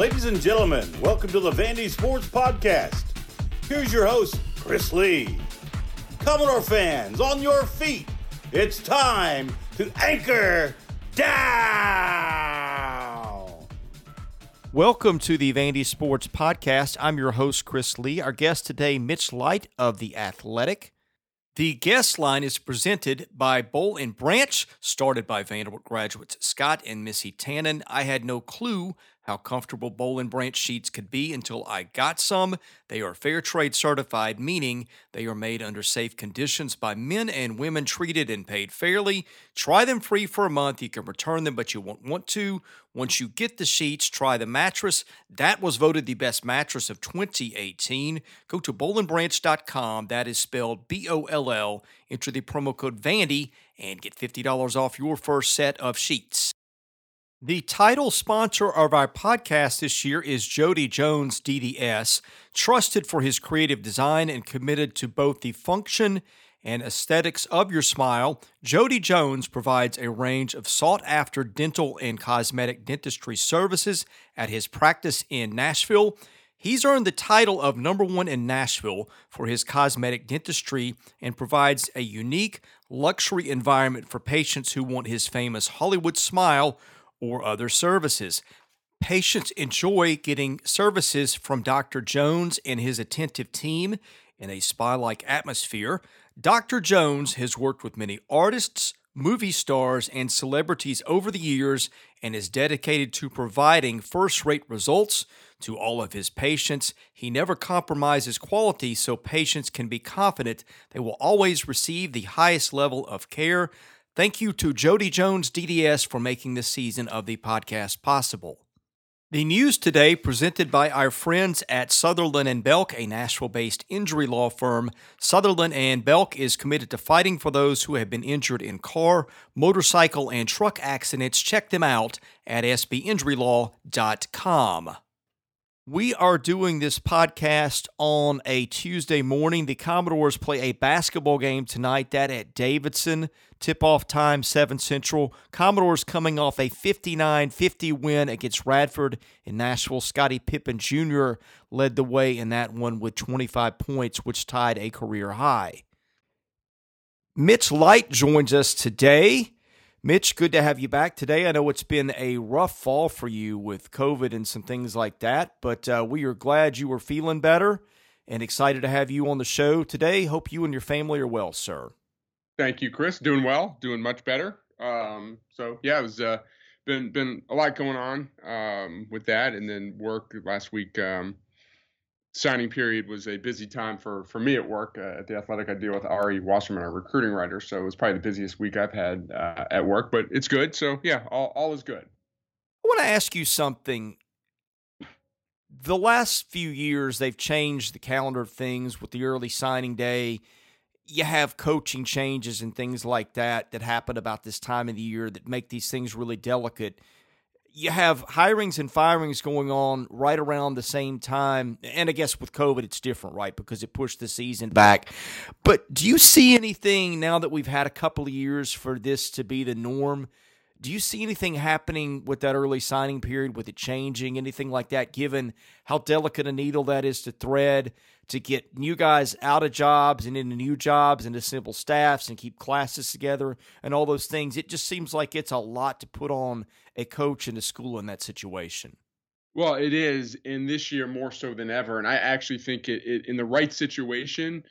Ladies and gentlemen, welcome to the Vandy Sports Podcast. Here's your host, Chris Lee. Commodore fans, on your feet. It's time to anchor down. Welcome to the Vandy Sports Podcast. I'm your host, Chris Lee. Our guest today, Mitch Light of The Athletic. The guest line is presented by Boll and Branch, started by Vanderbilt graduates Scott and Missy Tannen. I had no clue how comfortable and Branch sheets could be until I got some. They are fair trade certified, meaning they are made under safe conditions by men and women treated and paid fairly. Try them free for a month. You can return them, but you won't want to. Once you get the sheets, try the mattress. That was voted the best mattress of 2018. Go to bollandbranch.com. That is spelled B O L L. Enter the promo code VANDY and get $50 off your first set of sheets. The title sponsor of our podcast this year is Jody Jones DDS, trusted for his creative design and committed to both the function and aesthetics of your smile. Jody Jones provides a range of sought after dental and cosmetic dentistry services at his practice in Nashville. He's earned the title of number one in Nashville for his cosmetic dentistry and provides a unique luxury environment for patients who want his famous Hollywood smile or other services. Patients enjoy getting services from Dr. Jones and his attentive team in a spa like atmosphere. Dr. Jones has worked with many artists, movie stars, and celebrities over the years and is dedicated to providing first rate results to all of his patients. He never compromises quality so patients can be confident they will always receive the highest level of care. Thank you to Jody Jones DDS for making this season of the podcast possible. The news today presented by our friends at Sutherland and Belk, a Nashville-based injury law firm. Sutherland and Belk is committed to fighting for those who have been injured in car, motorcycle, and truck accidents. Check them out at sbinjurylaw.com. We are doing this podcast on a Tuesday morning. The Commodores play a basketball game tonight, that at Davidson. Tip off time, 7 Central. Commodores coming off a 59 50 win against Radford in Nashville. Scotty Pippen Jr. led the way in that one with 25 points, which tied a career high. Mitch Light joins us today. Mitch, good to have you back today. I know it's been a rough fall for you with COVID and some things like that, but uh, we are glad you were feeling better and excited to have you on the show today. Hope you and your family are well, sir. Thank you, Chris. Doing well, doing much better. Um, so yeah, it was uh, been been a lot going on um, with that, and then work last week. Um, signing period was a busy time for for me at work uh, at the athletic i deal with ari wasserman our recruiting writer so it was probably the busiest week i've had uh, at work but it's good so yeah all, all is good i want to ask you something the last few years they've changed the calendar of things with the early signing day you have coaching changes and things like that that happen about this time of the year that make these things really delicate you have hirings and firings going on right around the same time. And I guess with COVID, it's different, right? Because it pushed the season back. But do you see anything now that we've had a couple of years for this to be the norm? Do you see anything happening with that early signing period, with it changing, anything like that, given how delicate a needle that is to thread to get new guys out of jobs and into new jobs and simple staffs and keep classes together and all those things? It just seems like it's a lot to put on a coach and a school in that situation. Well, it is, and this year more so than ever. And I actually think it, it in the right situation,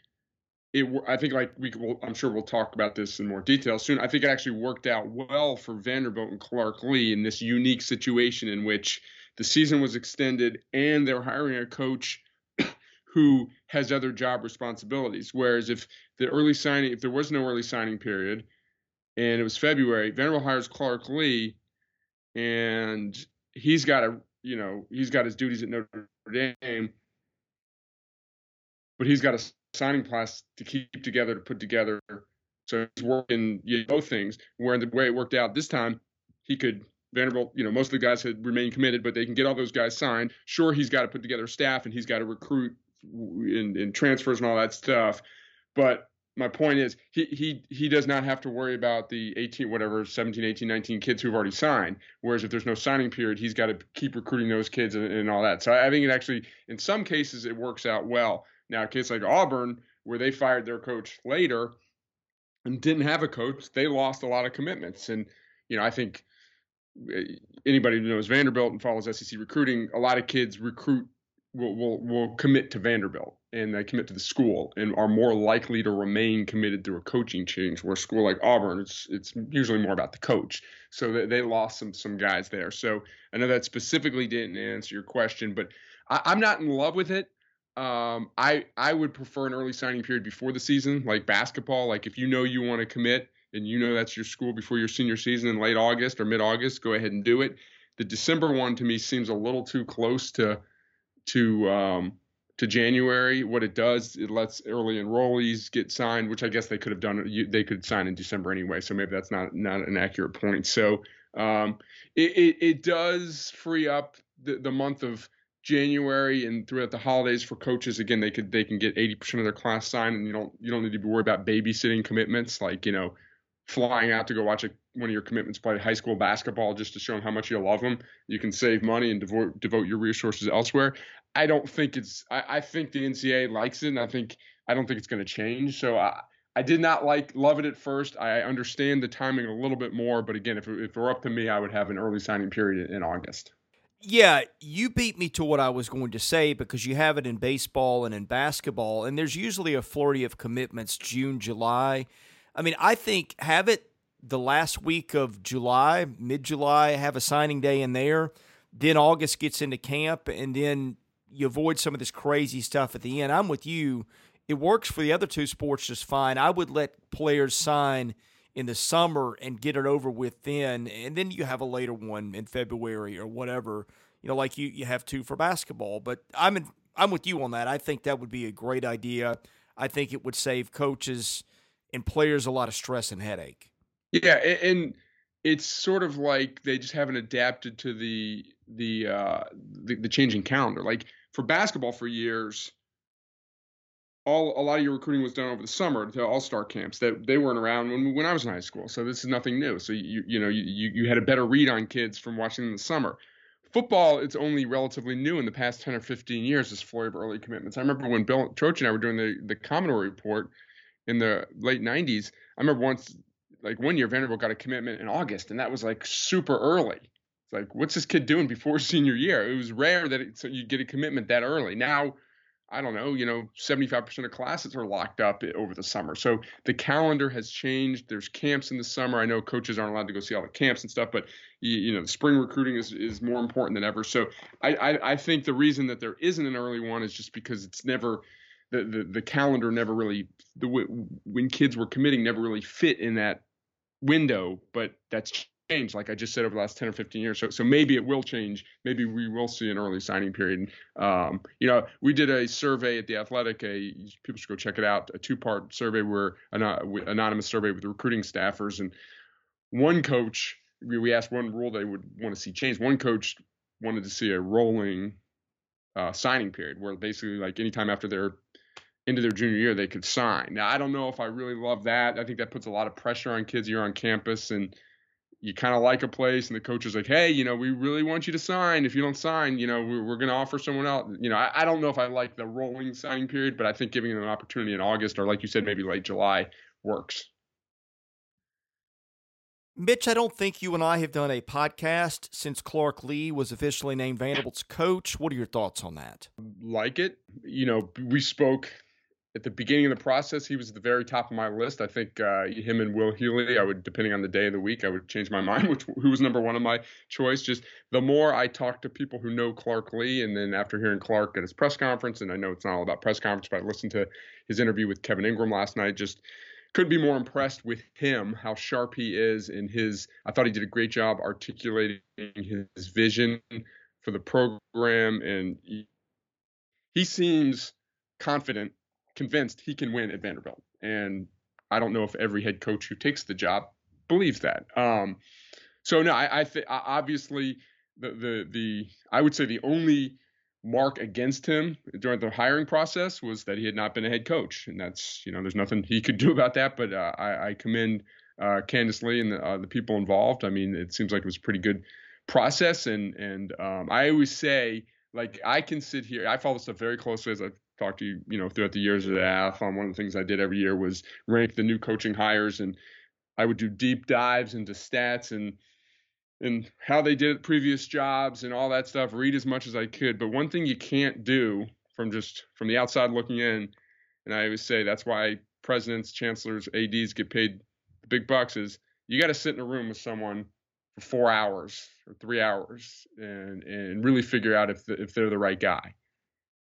it I think like we will, I'm sure we'll talk about this in more detail soon. I think it actually worked out well for Vanderbilt and Clark Lea in this unique situation in which the season was extended and they're hiring a coach who has other job responsibilities. Whereas if the early signing, if there was no early signing period, and it was February, Vanderbilt hires Clark Lea and he's got a you know he's got his duties at Notre Dame, but he's got a signing class to keep together to put together. So he's working you know, both things. Where the way it worked out this time, he could Vanderbilt, you know, most of the guys had remained committed, but they can get all those guys signed. Sure, he's got to put together staff and he's got to recruit in, in transfers and all that stuff. But my point is he he he does not have to worry about the 18 whatever 17 18 19 kids who've already signed whereas if there's no signing period he's got to keep recruiting those kids and, and all that so I think it actually in some cases it works out well now a case like auburn where they fired their coach later and didn't have a coach they lost a lot of commitments and you know i think eh, anybody who knows vanderbilt and follows sec recruiting a lot of kids recruit will will will commit to vanderbilt and they commit to the school and are more likely to remain committed through a coaching change. Where a school like Auburn, it's it's usually more about the coach. So they, they lost some some guys there. So I know that specifically didn't answer your question, but I, am not in love with it. Um, I I would prefer an early signing period before the season, like basketball. Like if you know you want to commit and you know that's your school before your senior season in late August or mid August, go ahead and do it. The December one to me seems a little too close to to um, to January. What it does, it lets early enrollees get signed, which I guess they could have done. They could sign in December anyway, so maybe that's not not an accurate point. So um, it, it, it does free up the, the month of January and throughout the holidays for coaches. Again, they could they can get 80% of their class signed, and you don't you don't need to be worried about babysitting commitments like you know flying out to go watch a, one of your commitments play high school basketball just to show them how much you love them. You can save money and devote devote your resources elsewhere. I don't think it's. I, I think the NCAA likes it, and I think I don't think it's going to change. So I, I did not like love it at first. I understand the timing a little bit more, but again, if if it were up to me, I would have an early signing period in August. Yeah, you beat me to what I was going to say because you have it in baseball and in basketball, and there's usually a flurry of commitments June, July. I mean, I think have it the last week of July, mid July, have a signing day in there. Then August gets into camp, and then you avoid some of this crazy stuff at the end. I'm with you. It works for the other two sports just fine. I would let players sign in the summer and get it over with then, and then you have a later one in February or whatever. You know, like you you have two for basketball. But I'm in, I'm with you on that. I think that would be a great idea. I think it would save coaches and players a lot of stress and headache. Yeah, and it's sort of like they just haven't adapted to the the uh, the, the changing calendar. Like for basketball for years, all a lot of your recruiting was done over the summer to all star camps that they weren't around when when I was in high school. So this is nothing new. So you you know you you had a better read on kids from watching in the summer. Football, it's only relatively new in the past 10 or 15 years, this flurry of early commitments. I remember when Bill Troch and I were doing the, the Commodore report in the late 90s. I remember once, like one year, Vanderbilt got a commitment in August, and that was like super early. It's like, what's this kid doing before senior year? It was rare that it, so you get a commitment that early. Now, I don't know, you know, 75% of classes are locked up over the summer. So the calendar has changed. There's camps in the summer. I know coaches aren't allowed to go see all the camps and stuff, but you, know, the spring recruiting is, is more important than ever. So I, I, I think the reason that there isn't an early one is just because it's never the, the, the calendar never really the when kids were committing never really fit in that window, but that's changed, like I just said, over the last 10 or 15 years. So, so maybe it will change. Maybe we will see an early signing period. Um, you know, we did a survey at the Athletic. A people should go check it out. A two-part survey where an anonymous survey with recruiting staffers, and one coach we asked one rule they would want to see changed. One coach wanted to see a rolling uh, signing period where basically like anytime after their into their junior year they could sign. Now I don't know if I really love that. I think that puts a lot of pressure on kids here on campus and you kind of like a place and the coach is like, hey, you know, we really want you to sign. If you don't sign, you know, we're, we're going to offer someone else. You know, I, I, don't know if I like the rolling signing period, but I think giving them an opportunity in August or, like you said, maybe late July works. Mitch, I don't think you and I have done a podcast since Clark Lea was officially named Vanderbilt's coach. What are your thoughts on that? Like it. You know, we spoke at the beginning of the process, he was at the very top of my list. I think uh, him and Will Healy. I would, depending on the day of the week, I would change my mind, which who was number one on my choice. Just the more I talk to people who know Clark Lea, and then after hearing Clark at his press conference, and I know it's not all about press conference, but I listened to his interview with Kevin Ingram last night. Just couldn't be more impressed with him, how sharp he is in his. I thought he did a great job articulating his vision for the program, and he, he seems confident convinced he can win at Vanderbilt. And I don't know if every head coach who takes the job believes that. Um, so no, I, I think obviously the the the I would say the only mark against him during the hiring process was that he had not been a head coach, and that's you know there's nothing he could do about that. But uh, I, I, commend uh, Candice Lee and the, uh, the, people involved. I mean, it seems like it was a pretty good process, and and um, I always say like I can sit here. I follow stuff very closely as I've talked to you, you know, throughout the years of the AFL. One of the things I did every year was rank the new coaching hires, and I would do deep dives into stats and and how they did previous jobs and all that stuff. Read as much as I could, but one thing you can't do from just from the outside looking in, and I always say that's why presidents, chancellors, ads get paid the big bucks is you got to sit in a room with someone for four hours or three hours and and really figure out if the, if they're the right guy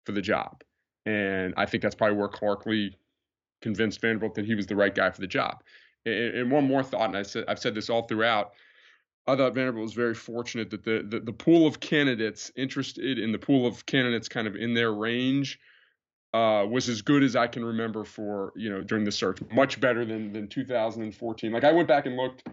for the job. And I think that's probably where Clark Lea convinced Vanderbilt that he was the right guy for the job. And, and one more thought, and I said I've said this all throughout. I thought Vanderbilt was very fortunate that the, the, the pool of candidates interested in the pool of candidates kind of in their range uh, was as good as I can remember for you know during the search. Much better than than 2014. Like I went back and looked,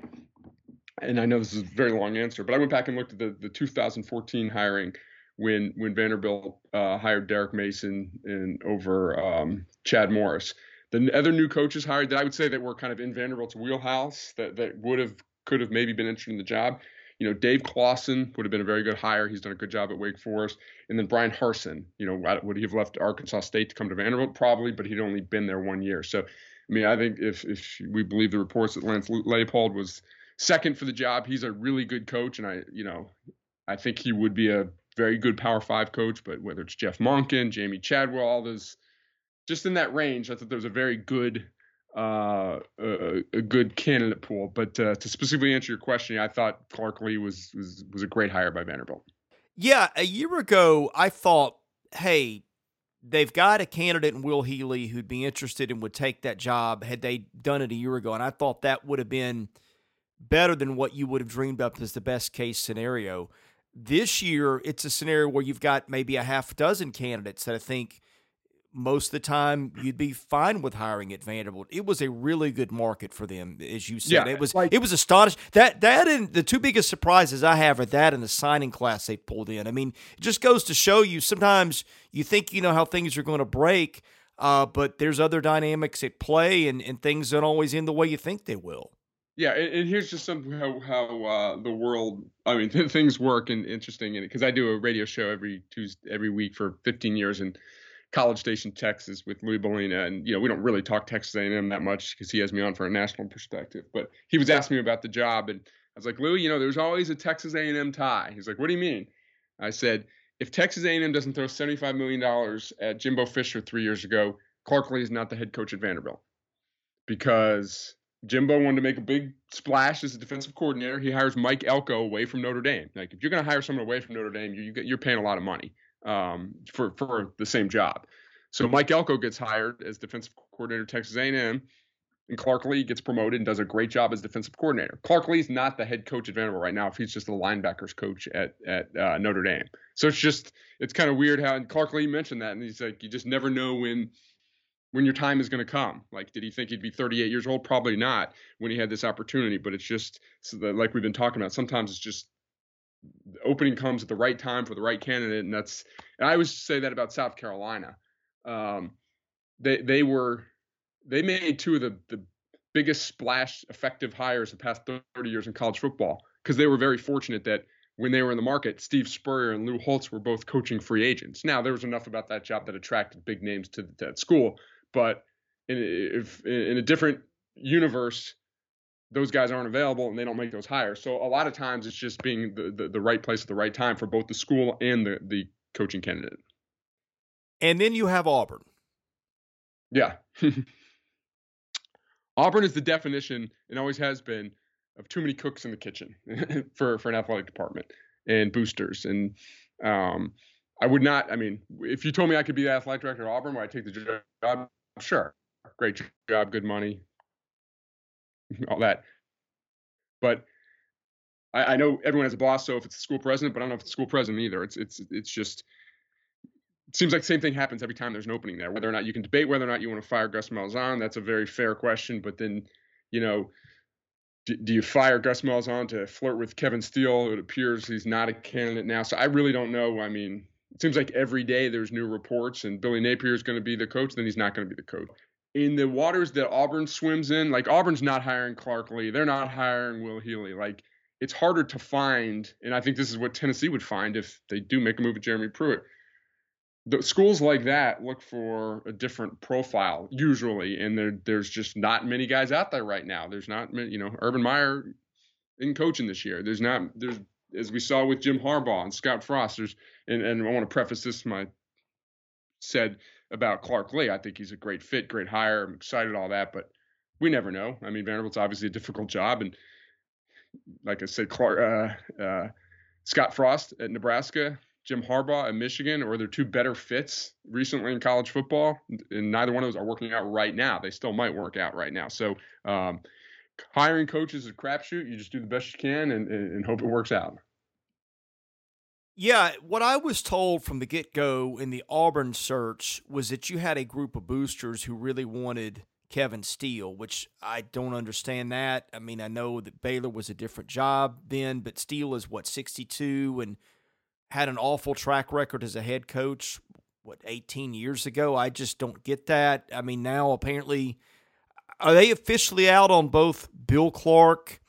and I know this is a very long answer, but I went back and looked at the the 2014 hiring when when Vanderbilt uh, hired Derek Mason and over um, Chad Morris. The other new coaches hired that I would say that were kind of in Vanderbilt's wheelhouse that that would have could have maybe been interested in the job. You know, Dave Clawson would have been a very good hire. He's done a good job at Wake Forest. And then Bryan Harsin, you know, would he have left Arkansas State to come to Vanderbilt? Probably, but he'd only been there one year. So, I mean, I think if if we believe the reports that Lance Leipold was second for the job, he's a really good coach, and I, you know, I think he would be a very good Power Five coach. But whether it's Jeff Monken, Jamey Chadwell, all those, just in that range, I thought there was a very good uh, a, a, good candidate pool. But uh, to specifically answer your question, I thought Clark Lea was, was was a great hire by Vanderbilt. Yeah, a year ago, I thought, hey, they've got a candidate in Will Healy who'd be interested and would take that job had they done it a year ago, and I thought that would have been better than what you would have dreamed up as the best case scenario. This year, it's a scenario where you've got maybe a half dozen candidates that I think most of the time you'd be fine with hiring at Vanderbilt. It was a really good market for them, as you said. Yeah, it was like, it was astonishing. That that and the two biggest surprises I have are that and the signing class they pulled in. I mean, it just goes to show you sometimes you think you know how things are going to break, uh, but there's other dynamics at play and, and things don't always end the way you think they will. Yeah, and, and here's just some how how uh, the world. I mean, things work and interesting in it because I do a radio show every Tuesday every week for 15 years and College Station, Texas, with Louis Bellina, and you know we don't really talk Texas A&M that much because he has me on for a national perspective. But he was asking me about the job, and I was like, Louis, you know, there's always a Texas A&M tie. He's like, What do you mean? I said, If Texas A&M doesn't throw 75 million dollars at Jimbo Fisher three years ago, Clark Lea is not the head coach at Vanderbilt because Jimbo wanted to make a big splash as a defensive coordinator. He hires Mike Elko away from Notre Dame. Like if you're going to hire someone away from Notre Dame, you, you are paying a lot of money um, for for the same job. So Mike Elko gets hired as defensive coordinator at Texas A&M, and Clark Lea gets promoted and does a great job as defensive coordinator. Clark Lea's not the head coach at Vanderbilt right now. If he's just the linebackers coach at at uh, Notre Dame, so it's just it's kind of weird how and Clark Lea mentioned that, and he's like, you just never know when when your time is going to come. Like, did he think he'd be 38 years old? Probably not when he had this opportunity. But it's just so that, like we've been talking about. Sometimes it's just the opening comes at the right time for the right candidate, and that's. And I always say that about South Carolina. Um, they they were they made two of the the biggest splash effective hires the past 30 years in college football because they were very fortunate that when they were in the market, Steve Spurrier and Lou Holtz were both coaching free agents. Now there was enough about that job that attracted big names to, that school, but in, if, in a different universe, those guys aren't available and they don't make those hires. So a lot of times it's just being the, the, the right place at the right time for both the school and the, the coaching candidate. And then you have Auburn. Yeah. Auburn is the definition and always has been of too many cooks in the kitchen for for an athletic department and boosters and um, I would not. I mean, if you told me I could be the athletic director at Auburn, would I take the job? Sure, great job, good money, all that. But I, I, know everyone has a boss, so if it's the school president, but I don't know if it's the school president either. It's it's it's just it seems like the same thing happens every time there's an opening there. Whether or not you can debate whether or not you want to fire Gus Malzahn, that's a very fair question. But then, you know, do, do you fire Gus Malzahn to flirt with Kevin Steele? It appears he's not a candidate now. So I really don't know. I mean, it seems like every day there's new reports, and Billy Napier is going to be the coach, then he's not going to be the coach. In the waters that Auburn swims in, like Auburn's not hiring Clark Lea, they're not hiring Will Healy. Like it's harder to find, and I think this is what Tennessee would find if they do make a move at Jeremy Pruitt. The schools like that look for a different profile usually, and there, there's just not many guys out there right now. There's not you know, Urban Meyer in coaching this year. There's not there's as we saw with Jim Harbaugh and Scott Frost. There's and, and I want to preface this my said about Clark Lea. I think he's a great fit, great hire. I'm excited all that, but we never know. I mean, Vanderbilt's obviously a difficult job, and like I said, Clark, uh, uh, Scott Frost at Nebraska, Jim Harbaugh at Michigan, or they're two better fits recently in college football, and neither one of those are working out right now. They still might work out right now. So um, hiring coaches is a crapshoot. You just do the best you can and, and hope it works out. Yeah, what I was told from the get go in the Auburn search was that you had a group of boosters who really wanted Kevin Steele, which I don't understand that. I mean, I know that Baylor was a different job then, but Steele is what, 62 and had an awful track record as a head coach, what, 18 years ago? I just don't get that. I mean, now apparently are they officially out on both Bill Clark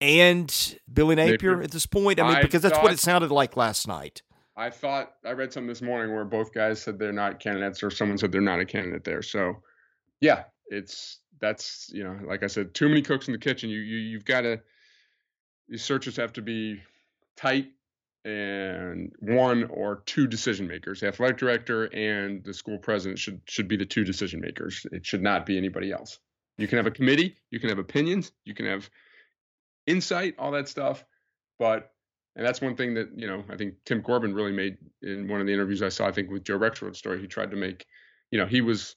and Billy Napier, Napier. at this point? I mean, I because that's thought, what it sounded like last night. I thought I read something this morning where both guys said they're not candidates, or someone said they're not a candidate there. So, yeah, it's that's you know, like I said, too many cooks in the kitchen. You you you've got to these searches have to be tight and one or two decision makers. The athletic director and the school president should should be the two decision makers. It should not be anybody else. You can have a committee, you can have opinions, you can have insight, all that stuff, but and that's one thing that you know I think Tim Corbin really made in one of the interviews I saw. I think with Joe Rexrode story, he tried to make, you know, he was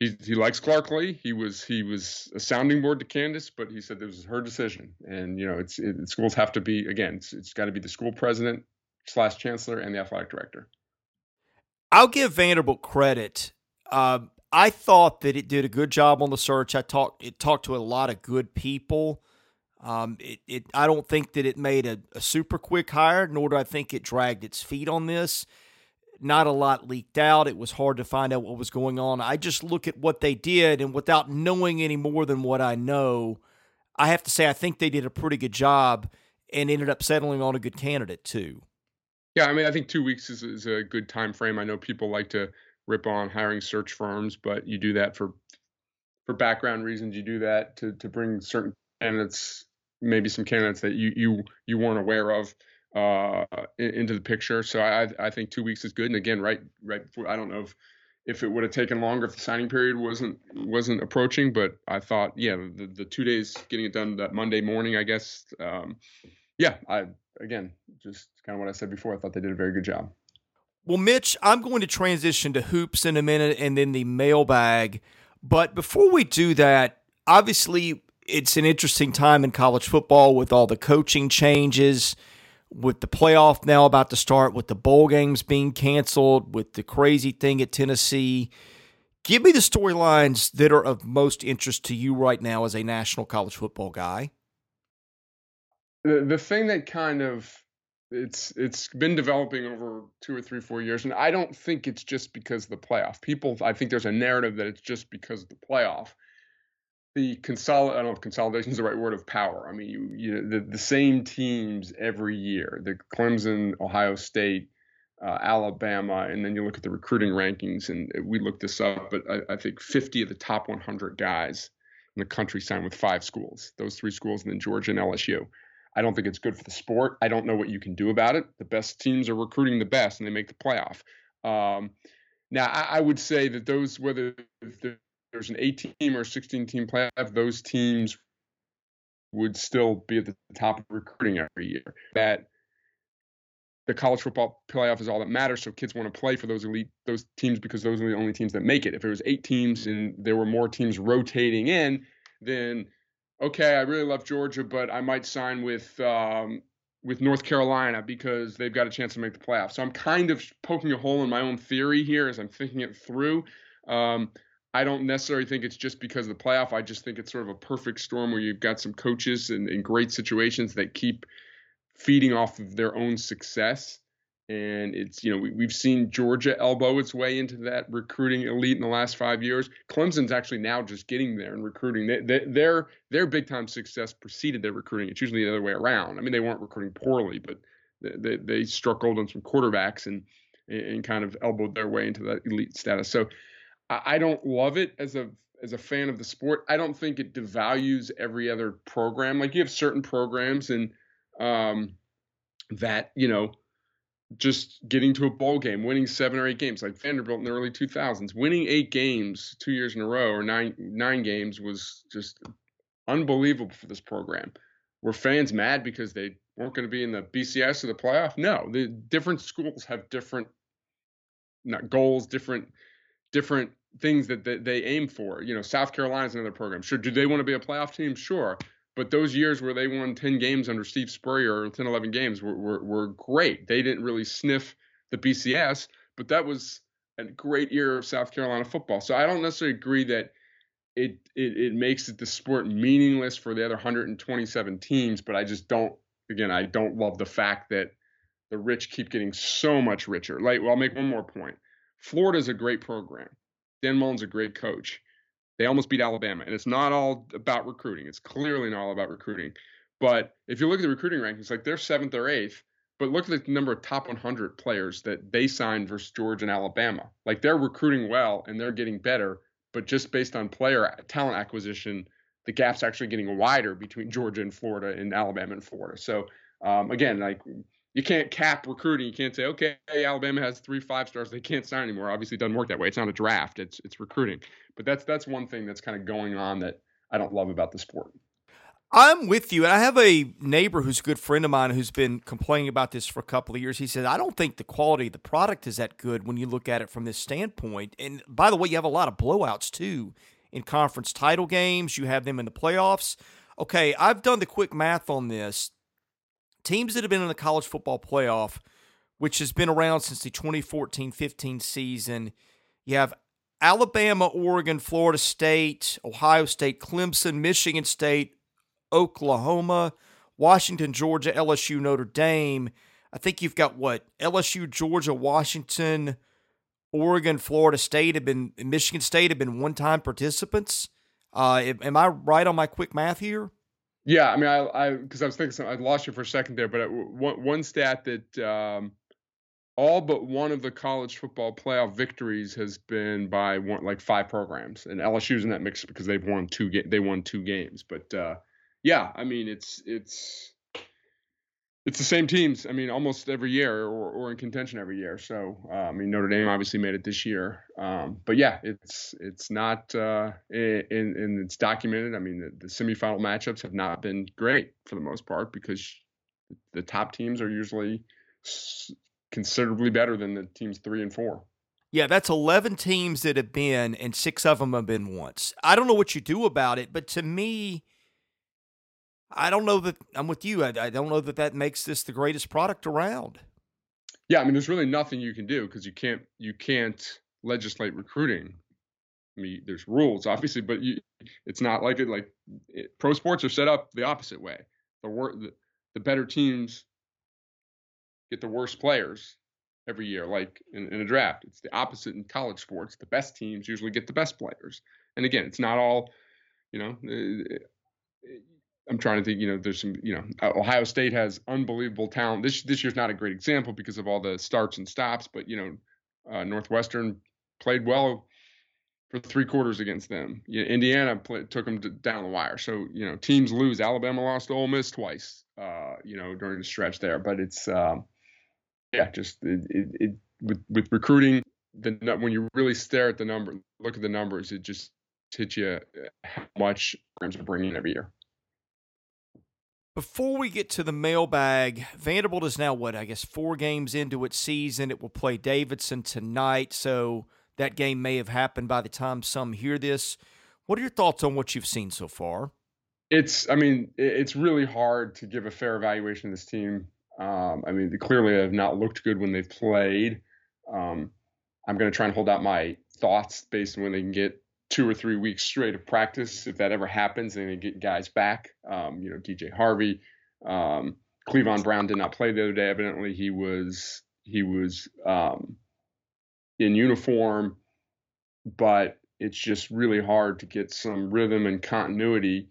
he he likes Clark Lea. He was he was a sounding board to Candice, but he said this was her decision, and you know it's it, schools have to be again. It's, it's got to be the school president slash chancellor and the athletic director. I'll give Vanderbilt credit. Uh, I thought that it did a good job on the search. I talked it talked to a lot of good people. Um, it, it I don't think that it made a, a super quick hire, nor do I think it dragged its feet on this not a lot leaked out. It was hard to find out what was going on. I just look at what they did, and without knowing any more than what I know, I have to say I think they did a pretty good job and ended up settling on a good candidate too. Yeah, I mean, I think two weeks is, is a good time frame. I know people like to rip on hiring search firms, but you do that for for background reasons. You do that to to bring certain candidates, maybe some candidates that you you you weren't aware of uh, into the picture. So I I think two weeks is good. And again, right right before I don't know if if it would have taken longer if the signing period wasn't wasn't approaching, but I thought yeah the the two days getting it done that Monday morning I guess um, yeah I again just kind of what I said before I thought they did a very good job. Well, Mitch, I'm going to transition to hoops in a minute and then the mailbag. But before we do that, obviously it's an interesting time in college football with all the coaching changes with the playoff now about to start, with the bowl games being canceled, with the crazy thing at Tennessee. Give me the storylines that are of most interest to you right now as a national college football guy. The the thing that kind of it's it's been developing over two or three four years, and I don't think it's just because of the playoff. People, I think there's a narrative that it's just because of the playoff the consolidate. I don't know if consolidation is the right word of power. I mean, you, you the, the same teams every year, the Clemson, Ohio State, uh, Alabama, and then you look at the recruiting rankings, and we looked this up, but I, I, think 50 of the top 100 guys in the country signed with five schools, those three schools, and then Georgia and LSU. I don't think it's good for the sport. I don't know what you can do about it. The best teams are recruiting the best, and they make the playoff. Um, now, I, I, would say that those, whether there's an 18 team or 16 team playoff, those teams would still be at the top of recruiting every year. That the college football playoff is all that matters. So kids want to play for those elite those teams because those are the only teams that make it. If it was eight teams and there were more teams rotating in, then okay, I really love Georgia, but I might sign with um, with North Carolina because they've got a chance to make the playoff. So I'm kind of poking a hole in my own theory here as I'm thinking it through. Um, I don't necessarily think it's just because of the playoff. I just think it's sort of a perfect storm where you've got some coaches in, in great situations that keep feeding off of their own success. and it's you know we, have seen Georgia elbow its way into that recruiting elite in the last five years. Clemson's actually now just getting there and recruiting. They, they, their their big time success preceded their recruiting. It's usually the other way around. I mean, they weren't recruiting poorly, but they, they struck gold on some quarterbacks and and kind of elbowed their way into that elite status. So I don't love it as a as a fan of the sport. I don't think it devalues every other program. Like you have certain programs and um, that you know just getting to a bowl game, winning seven or eight games, like Vanderbilt in the early 2000s, winning eight games two years in a row or nine nine games was just unbelievable for this program. Were fans mad because they weren't going to be in the BCS or the playoff? No, the different schools have different not goals, different different things that they, they aim for. You know, South Carolina's another program. Sure, do they want to be a playoff team? Sure. But those years where they won 10 games under Steve Spurrier or 10, 11 games were, were, were great. They didn't really sniff the BCS, but that was a great year of South Carolina football. So I don't necessarily agree that it, it, it makes it the sport meaningless for the other 127 teams, but I just don't, again, I don't love the fact that the rich keep getting so much richer. Like, well, I'll make one more point. Florida's a great program. Dan Mullen's a great coach. They almost beat Alabama, and it's not all about recruiting. It's clearly not all about recruiting. But if you look at the recruiting rankings, like they're seventh or eighth, but look at the number of top 100 players that they signed versus Georgia and Alabama. Like they're recruiting well and they're getting better, but just based on player talent acquisition, the gap's actually getting wider between Georgia and Florida and Alabama and Florida. So um, again, like you can't cap recruiting. You can't say, okay, Alabama has three five stars. They can't sign anymore. Obviously, it doesn't work that way. It's not a draft. It's it's recruiting. But that's that's one thing that's kind of going on that I don't love about the sport. I'm with you. And I have a neighbor who's a good friend of mine who's been complaining about this for a couple of years. He said, I don't think the quality of the product is that good when you look at it from this standpoint. And by the way, you have a lot of blowouts too in conference title games. You have them in the playoffs. Okay, I've done the quick math on this teams that have been in the college football playoff, which has been around since the 2014 15 season, you have Alabama, Oregon, Florida State, Ohio State, Clemson, Michigan State, Oklahoma, Washington, Georgia, LSU, Notre Dame. I think you've got what? LSU, Georgia, Washington, Oregon, Florida State have been, Michigan State have been one time participants. Uh, am I right on my quick math here? Yeah, I mean, I, I, because I was thinking, I lost you for a second there, but uh, one, one stat that um, all but one of the college football playoff victories has been by one, like five programs, and LSU's in that mix because they've won two, ga- they won two games. But uh, yeah, I mean, it's it's it's the same teams. I mean, almost every year, or, or in contention every year. So, uh, I mean, Notre Dame obviously made it this year. Um, but yeah, it's it's not, uh, and, and it's documented. I mean, the, the semifinal matchups have not been great for the most part because the top teams are usually considerably better than the teams three and four. Yeah, that's 11 teams that have been, and six of them have been once. I don't know what you do about it, but to me, I don't know that I'm with you. I, I don't know that that makes this the greatest product around. Yeah, I mean, there's really nothing you can do because you can't you can't legislate recruiting. I mean, there's rules obviously, but you, it's not like it. Like it, pro sports are set up the opposite way. The, wor- the the better teams get the worst players every year, like in, in, a draft. It's the opposite in college sports. The best teams usually get the best players. And again, it's not all, you know, eh, I'm trying to think. You know, there's some. You know, Ohio State has unbelievable talent. This this year's not a great example because of all the starts and stops, but you know, uh, Northwestern played well for three quarters against them. You know, Indiana play, took them to, down the wire. So you know, teams lose. Alabama lost to Ole Miss twice. Uh, you know, during the stretch there. But it's um, yeah, just it, it, it with with recruiting. The when you really stare at the number, look at the numbers, it just hits you how much programs are bringing every year. Before we get to the mailbag, Vanderbilt is now what I guess four games into its season. It will play Davidson tonight, so that game may have happened by the time some hear this. What are your thoughts on what you've seen so far? It's, I mean, it's really hard to give a fair evaluation of this team. Um, I mean, they clearly have not looked good when they've played. Um, I'm going to try and hold out my thoughts based on when they can get two or three weeks straight of practice. If that ever happens, and they get guys back. Um, you know, DJ Harvey, um, Clevon Brown did not play the other day. Evidently, he was he was um, in uniform, but it's just really hard to get some rhythm and continuity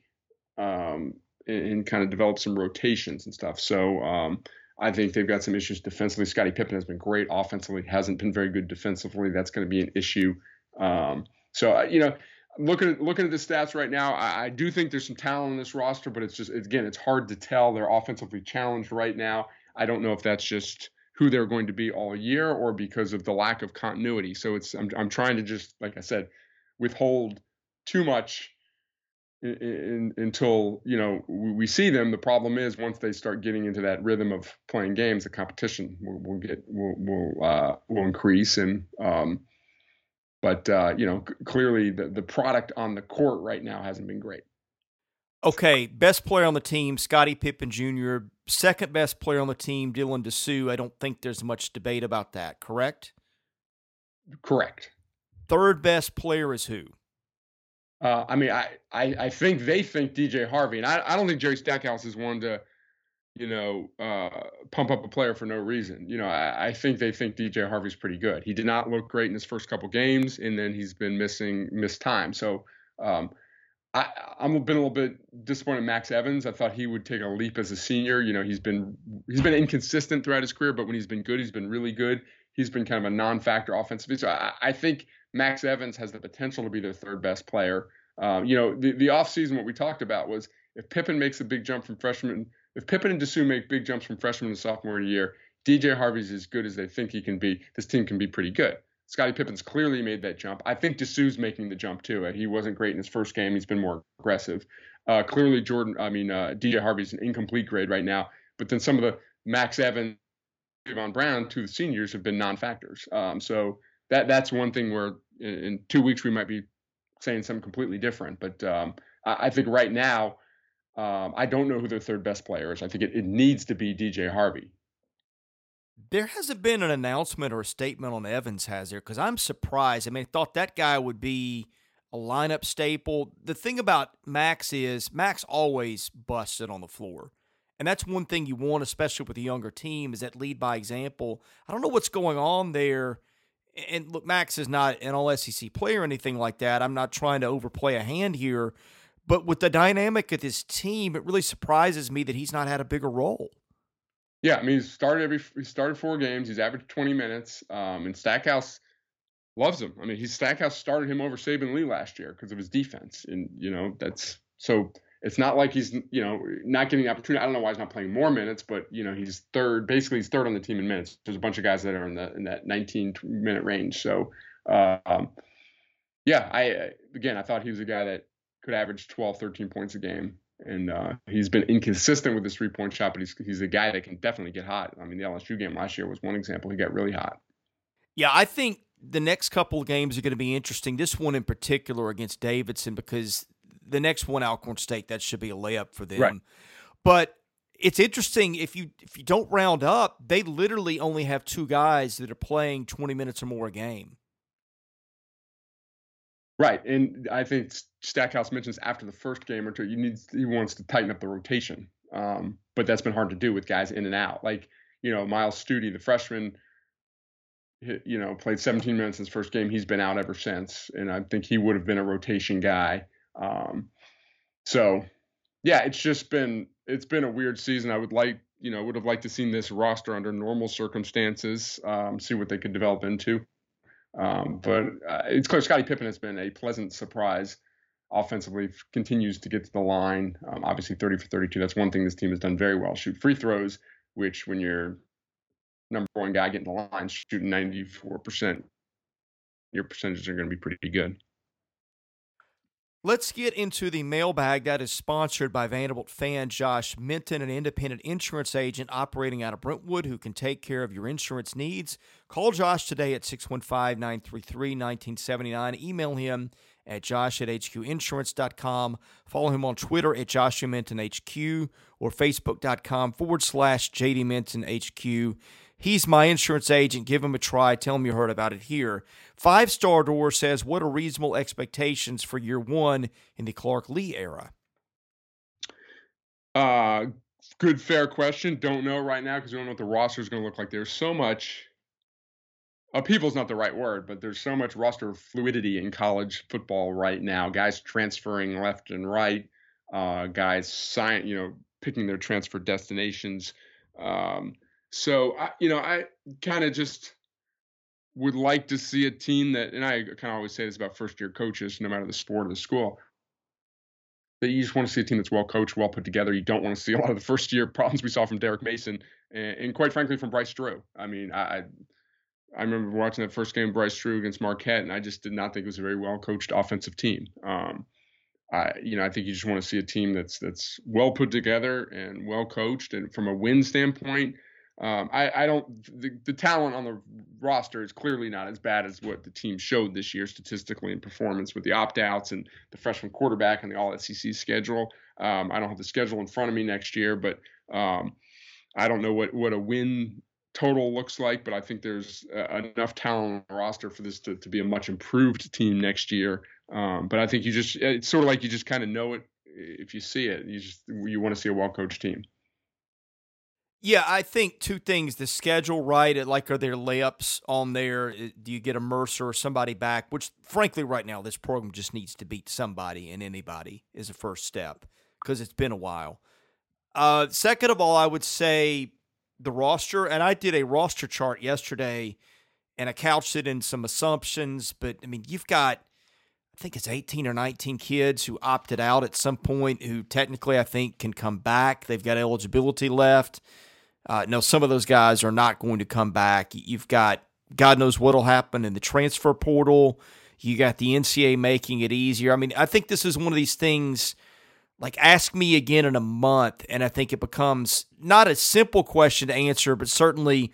um, and, and, kind of develop some rotations and stuff. So um, I think they've got some issues defensively. Scotty Pippen has been great offensively, hasn't been very good defensively. That's going to be an issue. Um, so uh, you know, looking at looking at the stats right now, I, I, do think there's some talent in this roster, but it's just again, it's hard to tell. They're offensively challenged right now. I don't know if that's just who they're going to be all year or because of the lack of continuity. So it's I'm I'm trying to just like I said, withhold too much in, in, until you know we see them. The problem is once they start getting into that rhythm of playing games, the competition will, will get will will uh, will increase and. Um, but uh, you know, c- clearly the the product on the court right now hasn't been great. Okay, best player on the team, Scotty Pippen Jr. Second best player on the team, Dylan Disu. I don't think there's much debate about that. Correct. Correct. Third best player is who? Uh, I mean, I, I, I think they think DJ Harvey, and I, I don't think Jerry Stackhouse is one to you know, uh, pump up a player for no reason. You know, I, I, think they think DJ Harvey's pretty good. He did not look great in his first couple games, and then he's been missing missed time. So um, I, I'm been a little bit disappointed Max Evans. I thought he would take a leap as a senior. You know, he's been he's been inconsistent throughout his career, but when he's been good, he's been really good. He's been kind of a non-factor offensively. So I, I think Max Evans has the potential to be their third best player. Um, you know, the the offseason, what we talked about was if Pippen makes a big jump from freshman if Pippen and Disu make big jumps from freshman to sophomore year, DJ Harvey's as good as they think he can be. This team can be pretty good. Scotty Pippen's clearly made that jump. I think Disu's making the jump too. He wasn't great in his first game. He's been more aggressive. Uh, clearly, Jordan, I mean, uh, DJ Harvey's an incomplete grade right now. But then some of the Max Evans, Von Brown, two seniors have been non-factors. Um, so that that's one thing where in, in, two weeks we might be saying something completely different. But um, I, I think right now um, I don't know who their third best player is. I think it, it needs to be DJ Harvey. There hasn't been an announcement or a statement on Evans, has there? Because I'm surprised. I mean, I thought that guy would be a lineup staple. The thing about Max is Max always busted on the floor. And that's one thing you want, especially with a younger team, is that lead by example. I don't know what's going on there. And look, Max is not an all SEC player or anything like that. I'm not trying to overplay a hand here. But with the dynamic of this team, it really surprises me that he's not had a bigger role. Yeah, I mean, he started every he started four games. He's averaged 20 minutes. Um, and Stackhouse loves him. I mean, he's Stackhouse started him over Saben Lee last year because of his defense, and you know that's so. It's not like he's you know not getting the opportunity. I don't know why he's not playing more minutes, but you know he's third. Basically, he's third on the team in minutes. There's a bunch of guys that are in the in that 19 minute range. So, um, yeah, I again I thought he was a guy that could average 12, 13 points a game. And uh, he's been inconsistent with his three point shot, but he's, he's a guy that can definitely get hot. I mean, the LSU game last year was one example. He got really hot. Yeah, I think the next couple of games are going to be interesting. This one in particular against Davidson, because the next one, Alcorn State, that should be a layup for them. Right. But it's interesting if you if you don't round up, they literally only have two guys that are playing 20 minutes or more a game. Right, and I think Stackhouse mentions after the first game or two, you need he wants to tighten up the rotation, um, but that's been hard to do with guys in and out. Like you know Myles Stute, the freshman, you know played 17 minutes in his first game. He's been out ever since, and I think he would have been a rotation guy. Um, so yeah, it's just been it's been a weird season. I would like you know would have liked to seen this roster under normal circumstances, um, see what they could develop into. Um, but uh, it's clear Scotty Pippen has been a pleasant surprise offensively, continues to get to the line. Um, obviously, 30 for 32. That's one thing this team has done very well. Shoot free throws, which when you're number one guy getting to the line, shooting 94%, your percentages are going to be pretty good. Let's get into the mailbag that is sponsored by Vanderbilt fan Josh Minton, an independent insurance agent operating out of Brentwood who can take care of your insurance needs. Call Josh today at 615 933 1979. Email him at josh at hqinsurance.com. Follow him on Twitter at Joshua Minton HQ or facebook.com forward slash JD Minton HQ. He's my insurance agent. Give him a try. Tell him you heard about it here. Five Star Door says, What are reasonable expectations for year one in the Clark Lea era? Uh, good, fair question. Don't know right now because we don't know what the roster is going to look like. There's so much. Upheaval's not the right word, but there's so much roster fluidity in college football right now. Guys transferring left and right, uh, guys sign, you know, picking their transfer destinations. Um, so I, you know, I kind of just would like to see a team that, and I kind of always say this about first year coaches, no matter the sport or the school, that you just want to see a team that's well coached, well put together. You don't want to see a lot of the first year problems we saw from Derek Mason and, and quite frankly from Bryce Drew. I mean, I I remember watching that first game Bryce Drew against Marquette, and I just did not think it was a very well coached offensive team. Um, I you know I think you just want to see a team that's that's well put together and well coached, and from a win standpoint um, I, I, don't. The, the, talent on the roster is clearly not as bad as what the team showed this year statistically in performance with the opt outs and the freshman quarterback and the All SEC schedule. Um, I don't have the schedule in front of me next year, but um, I don't know what what a win total looks like. But I think there's uh, enough talent on the roster for this to, to be a much improved team next year. Um, but I think you just it's sort of like you just kind of know it if you see it. You just you want to see a well coached team. Yeah, I think two things: the schedule, right? Like, are there layups on there? Do you get a Mercer or somebody back? Which, frankly, right now, this program just needs to beat somebody and anybody is a first step because it's been a while. Uh, second of all, I would say the roster, and I did a roster chart yesterday, and I couched it in some assumptions. But I mean, you've got, I think it's 18 or 19 kids who opted out at some point, who technically I think can come back. They've got eligibility left. Uh, no, some of those guys are not going to come back. You've got God knows what'll happen in the transfer portal. You got the NCAA making it easier. I mean, I think this is one of these things. Like, ask me again in a month, and I think it becomes not a simple question to answer, but certainly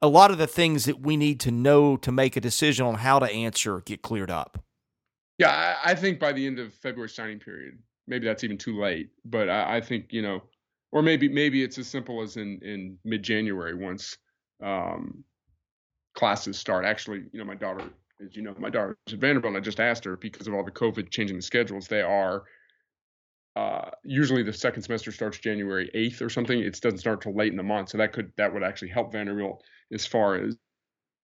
a lot of the things that we need to know to make a decision on how to answer get cleared up. Yeah, I, think by the end of February signing period, maybe that's even too late. But I think you know or maybe maybe it's as simple as in in mid January once um, classes start. Actually, you know, my daughter, as you know, my daughter's at Vanderbilt, and I just asked her because of all the COVID changing the schedules, they are. Uh, usually the second semester starts January 8th or something. It doesn't start till late in the month, so that could that would actually help Vanderbilt as far as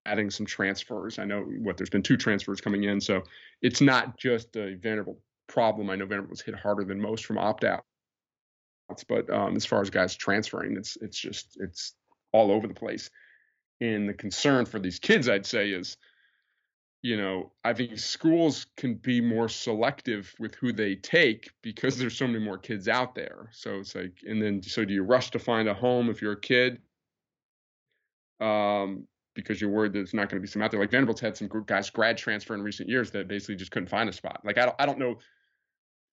adding some transfers. I know what there's been two transfers coming in, so it's not just a Vanderbilt problem. I know Vanderbilt was hit harder than most from opt out but um, as far as guys transferring, it's it's just it's all over the place. And the concern for these kids, I'd say, is you know, I think schools can be more selective with who they take because there's so many more kids out there. So it's like, and then so do you rush to find a home if you're a kid? Um, because you're worried that there's not going to be some out there. Like Vanderbilt's had some guys grad transfer in recent years that basically just couldn't find a spot. Like I don't, I don't know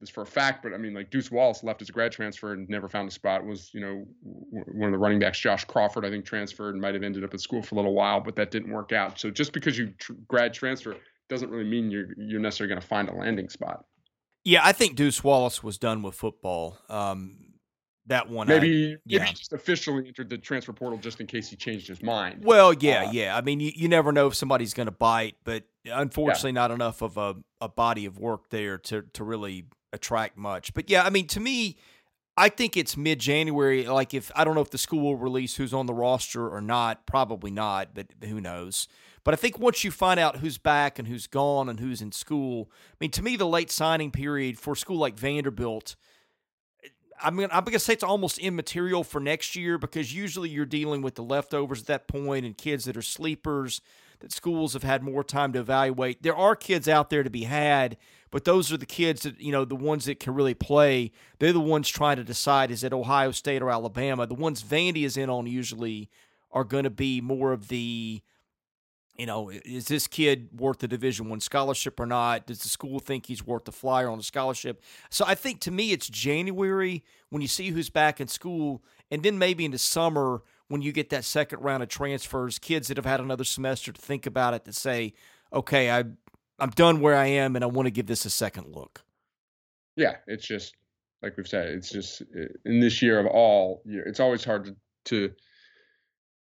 this for a fact, but I mean, like Deuce Wallace left as a grad transfer and never found a spot. Was you know one of the running backs, Josh Crawford, I think transferred and might have ended up at school for a little while, but that didn't work out. So just because you tr- grad transfer doesn't really mean you're you're necessarily going to find a landing spot. Yeah, I think Deuce Wallace was done with football. Um, that one, maybe I, yeah. maybe just officially entered the transfer portal just in case he changed his mind. Well, yeah, uh, yeah. I mean, you, you never know if somebody's going to bite, but unfortunately, yeah. not enough of a, a body of work there to to really attract much. But yeah, I mean, to me, I think it's mid January. Like, if I don't know if the school will release who's on the roster or not, probably not, but who knows. But I think once you find out who's back and who's gone and who's in school, I mean, to me, the late signing period for a school like Vanderbilt, I mean, I'm to say it's almost immaterial for next year because usually you're dealing with the leftovers at that point and kids that are sleepers that schools have had more time to evaluate. There are kids out there to be had but those are the kids that, you know, the ones that can really play. They're the ones trying to decide is it Ohio State or Alabama. The ones Vandy is in on usually are going to be more of the, you know, is this kid worth the Division One scholarship or not? Does the school think he's worth the flyer on a scholarship? So I think to me it's January when you see who's back in school, and then maybe in the summer when you get that second round of transfers, kids that have had another semester to think about it to say, okay, I I'm done where I am, and I want to give this a second look. Yeah, it's just like we've said. It's just in this year of all, it's always hard to, to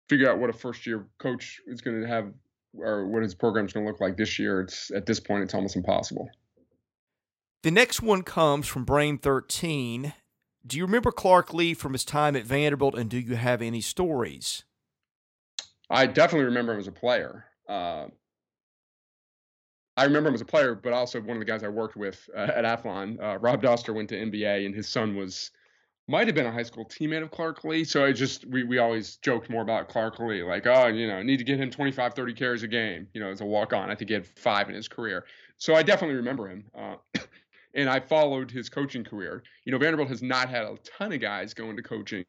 figure out what a first year coach is going to have or what his program is going to look like this year. It's at this point, it's almost impossible. The next one comes from Brain 13. Do you remember Clark Lea from his time at Vanderbilt, and do you have any stories? I definitely remember him as a player. Uh, I remember him as a player, but also one of the guys I worked with uh, at Athlon. Uh, Rob Doster went to MBA, and his son was might have been a high school teammate of Clark Lea. So I just we we always joked more about Clark Lea, like oh you know need to get him 25, 30 carries a game, you know as a walk on. I think he had five in his career. So I definitely remember him. Uh, and I followed his coaching career. You know, Vanderbilt has not had a ton of guys go into coaching.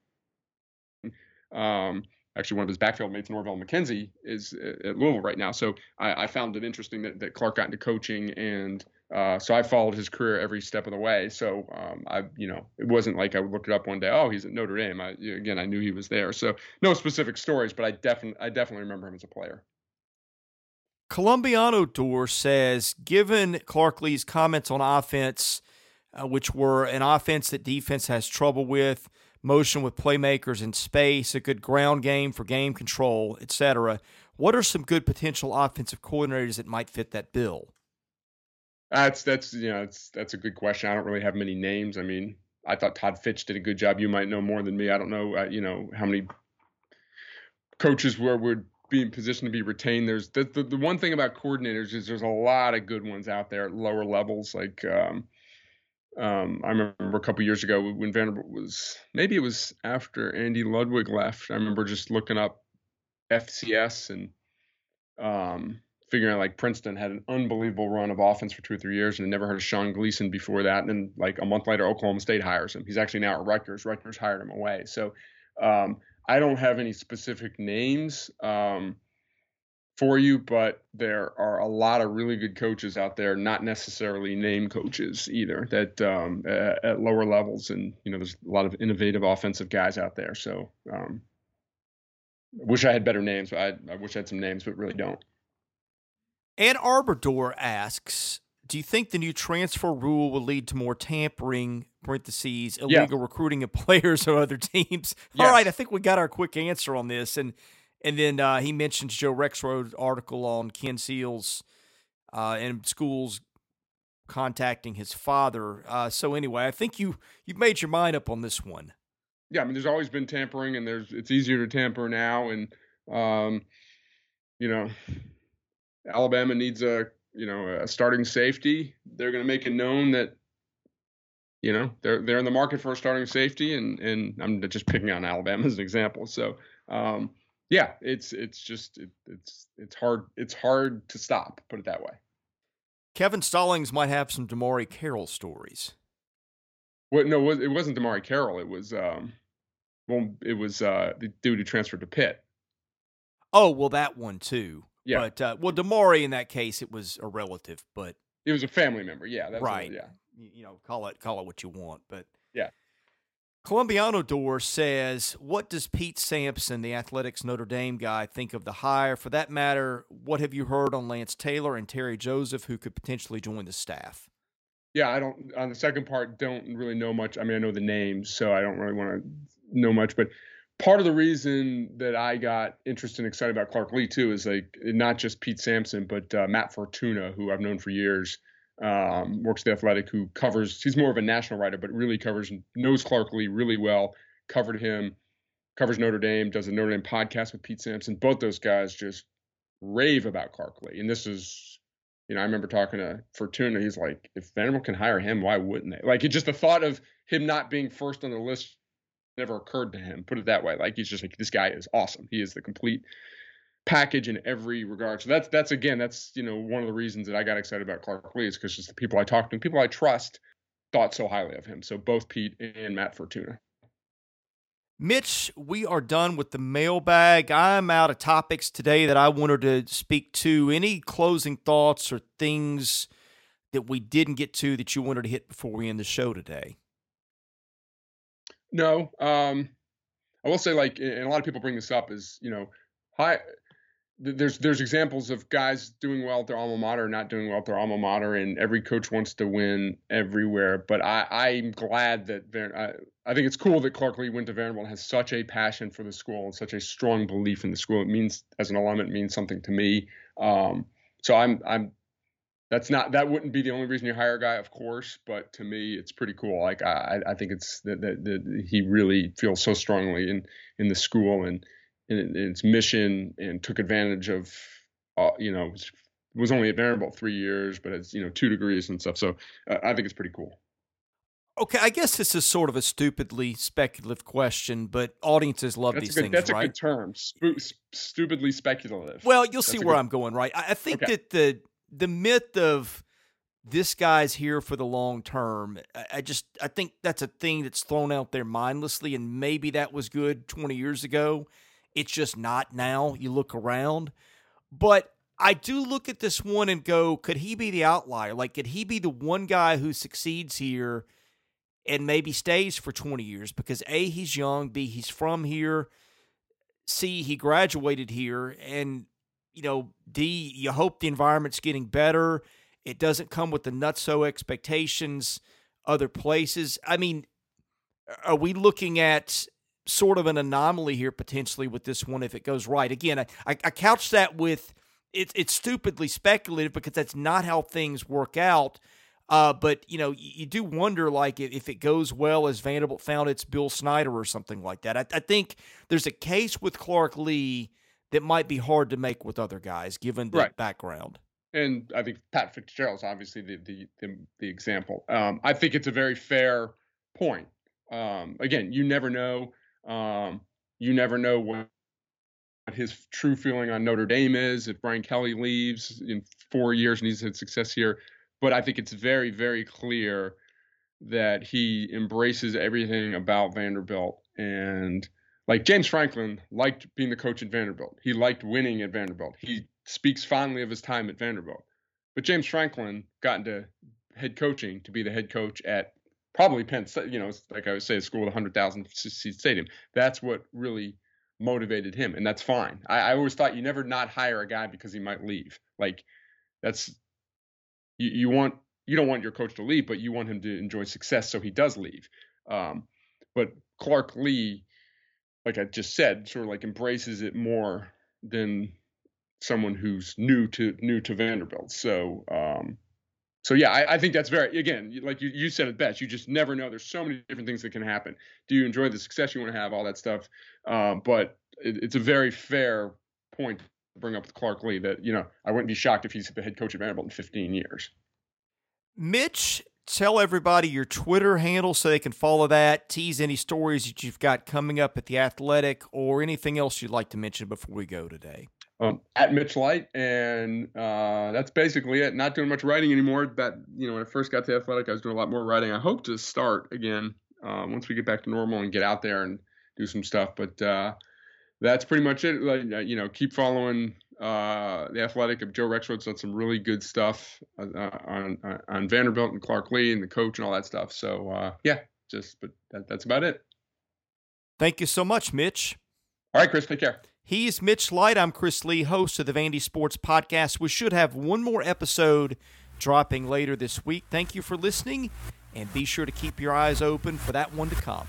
Um, actually, one of his backfield mates, Norval McKenzie, is at Louisville right now. So I, I found it interesting that, that Clark got into coaching, and uh, so I followed his career every step of the way. So um, I, you know, it wasn't like I looked it up one day. Oh, he's at Notre Dame. I, again, I knew he was there. So no specific stories, but I definitely, I definitely remember him as a player. Colombiano Door says, given Clark Lea's comments on offense, uh, which were an offense that defense has trouble with, motion with playmakers in space, a good ground game for game control, etc. What are some good potential offensive coordinators that might fit that bill? That's that's you know that's that's a good question. I don't really have many names. I mean, I thought Todd Fitch did a good job. You might know more than me. I don't know. Uh, you know how many coaches were would be in position to be retained. There's the, the, the one thing about coordinators is there's a lot of good ones out there at lower levels. Like um, um, I remember a couple years ago when Vanderbilt was maybe it was after Andy Ludwig left. I remember just looking up FCS and um, figuring out like Princeton had an unbelievable run of offense for two or three years and never heard of Sean Gleeson before that. And then like a month later, Oklahoma State hires him. He's actually now at Rutgers. Rutgers hired him away. So um, I don't have any specific names um, for you, but there are a lot of really good coaches out there, not necessarily name coaches either, that um, at, at, lower levels. And, you know, there's a lot of innovative offensive guys out there. So um, I wish I had better names. I, I wish I had some names, but really don't. Ann Arbor Door asks, do you think the new transfer rule will lead to more tampering parentheses illegal yeah. recruiting of players or other teams yes. all right i think we got our quick answer on this and and then uh, he mentions joe rexrode article on ken seals uh, and schools contacting his father. Uh, so anyway i think you you've made your mind up on this one. Yeah i mean there's always been tampering and there's it's easier to tamper now and um, you know alabama needs a you know a starting safety, they're going to make it known that you know they're they're in the market for a starting safety, and and I'm just picking on Alabama as an example. So um, yeah, it's it's just it, it's it's hard it's hard to stop. Put it that way. Kevin Stallings might have some DeMarre Carroll stories. What? no, it wasn't DeMarre Carroll. It was um, well, it was uh, the dude who transferred to Pitt. Oh well, that one too. Yeah. But uh, well, DeMarre in that case, it was a relative, but it was a family member. Yeah. right. What, yeah. You know, call it call it what you want, but yeah. Colombiano Door says, "What does Pete Sampson, the Athletics Notre Dame guy, think of the hire? For that matter, what have you heard on Lance Taylor and Terry Joseph, who could potentially join the staff?" Yeah, I don't. On the second part, don't really know much. I mean, I know the names, so I don't really want to know much. But part of the reason that I got interested and excited about Clark Lea, too is like not just Pete Sampson, but uh, Matt Fortuna, who I've known for years, um, works the Athletic, who covers. He's more of a national writer, but really covers knows Clark Lea really well. Covered him, covers Notre Dame, does a Notre Dame podcast with Pete Sampson. Both those guys just rave about Clark Lea, and this is. You know, I remember talking to Fortuna. He's like, if Vanderbilt can hire him, why wouldn't they? Like, it just the thought of him not being first on the list never occurred to him. Put it that way. Like he's just like this guy is awesome. He is the complete package in every regard. So that's that's again that's you know one of the reasons that I got excited about Clark Lea is because just the people I talked to, people I trust, thought so highly of him. So both Pete and Matt Fortuna. Mitch, we are done with the mailbag. I'm out of topics today that I wanted to speak to. Any closing thoughts or things that we didn't get to that you wanted to hit before we end the show today? No, um, I will say like, and a lot of people bring this up is you know, high. There's there's examples of guys doing well at their alma mater, not doing well at their alma mater, and every coach wants to win everywhere. But I I'm glad that I, I think it's cool that Clark Lea went to Vanderbilt and has such a passion for the school and such a strong belief in the school. It means as an alum, it means something to me. Um, so I'm I'm that's not that wouldn't be the only reason you hire a guy, of course, but to me, it's pretty cool. Like I, I think it's that, that, that he really feels so strongly in in the school and in, in its mission, and took advantage of, uh, you know, was only at Vanderbilt three years, but has you know two degrees and stuff. So uh, I think it's pretty cool. Okay, I guess this is sort of a stupidly speculative question, but audiences love that's these good, things, that's right? a good term. Sp- stupidly speculative. Well, you'll That's see where good- I'm going, right? I I think Okay. that the the myth of this guy's here for the long term, I- I just I think that's a thing that's thrown out there mindlessly, and maybe that was good 20 years ago. It's just not now. You look around, but I do look at this one and go, could he be the outlier? Like, could he be the one guy who succeeds here and maybe stays for 20 years? Because A, he's young, B, he's from here, C, he graduated here, and, you know, D, you hope the environment's getting better. It doesn't come with the nutso expectations other places. I mean, are we looking at sort of an anomaly here potentially with this one if it goes right? Again, I, I, I couch that with it's it's stupidly speculative because that's not how things work out. Uh, but you know, you, you do wonder like if, if it goes well as Vanderbilt found it's Bill Snyder or something like that. I, I think there's a case with Clark Lea that might be hard to make with other guys given the Right. background. and I think Pat Fitzgerald's obviously the the the, the example. Um, I think it's a very fair point. Um, again, you never know. Um, you never know what his true feeling on Notre Dame is if Brian Kelly leaves in four years and he's had success here. But I think it's very very clear that he embraces everything about Vanderbilt and like James Franklin liked being the coach at Vanderbilt. He liked winning at Vanderbilt. He speaks fondly of his time at Vanderbilt. But James Franklin got into head coaching to be the head coach at probably Penn you know, like I would say, a school with a 100,000 seat stadium. That's what really motivated him, and that's fine. I, I always thought you never not hire a guy because he might leave. Like, that's you, you want you don't want your coach to leave, but you want him to enjoy success, so he does leave. Um, but Clark Lea, like I just said, sort of like embraces it more than someone who's new to new to Vanderbilt. So um, so yeah, I, I think that's very again, like you, you said it best. You just never know. There's so many different things that can happen. Do you enjoy the success you want to have, all that stuff? Um, but it, it's a very fair point to bring up with Clark Lea that you know I wouldn't be shocked if he's the head coach of Vanderbilt in 15 years. Mitch, tell everybody your Twitter handle so they can follow that. Tease any stories that you've got coming up at the Athletic or anything else you'd like to mention before we go today. Um, at Mitch Light, and uh, that's basically it. Not doing much writing anymore. That you know, when I first got to Athletic, I was doing a lot more writing. I hope to start again uh, once we get back to normal and get out there and do some stuff. But uh, that's pretty much it. Like, uh, you know, keep following uh, the Athletic. Of Joe Rexrode's done some really good stuff uh, on on on Vanderbilt and Clark Lea and the coach and all that stuff. So uh, yeah, just but that, that's about it. Thank you so much, Mitch. All right, Chris, take care. He's Mitch Light. I'm Chris Lee, host of the Vandy Sports Podcast. We should have one more episode dropping later this week. Thank you for listening, and be sure to keep your eyes open for that one to come.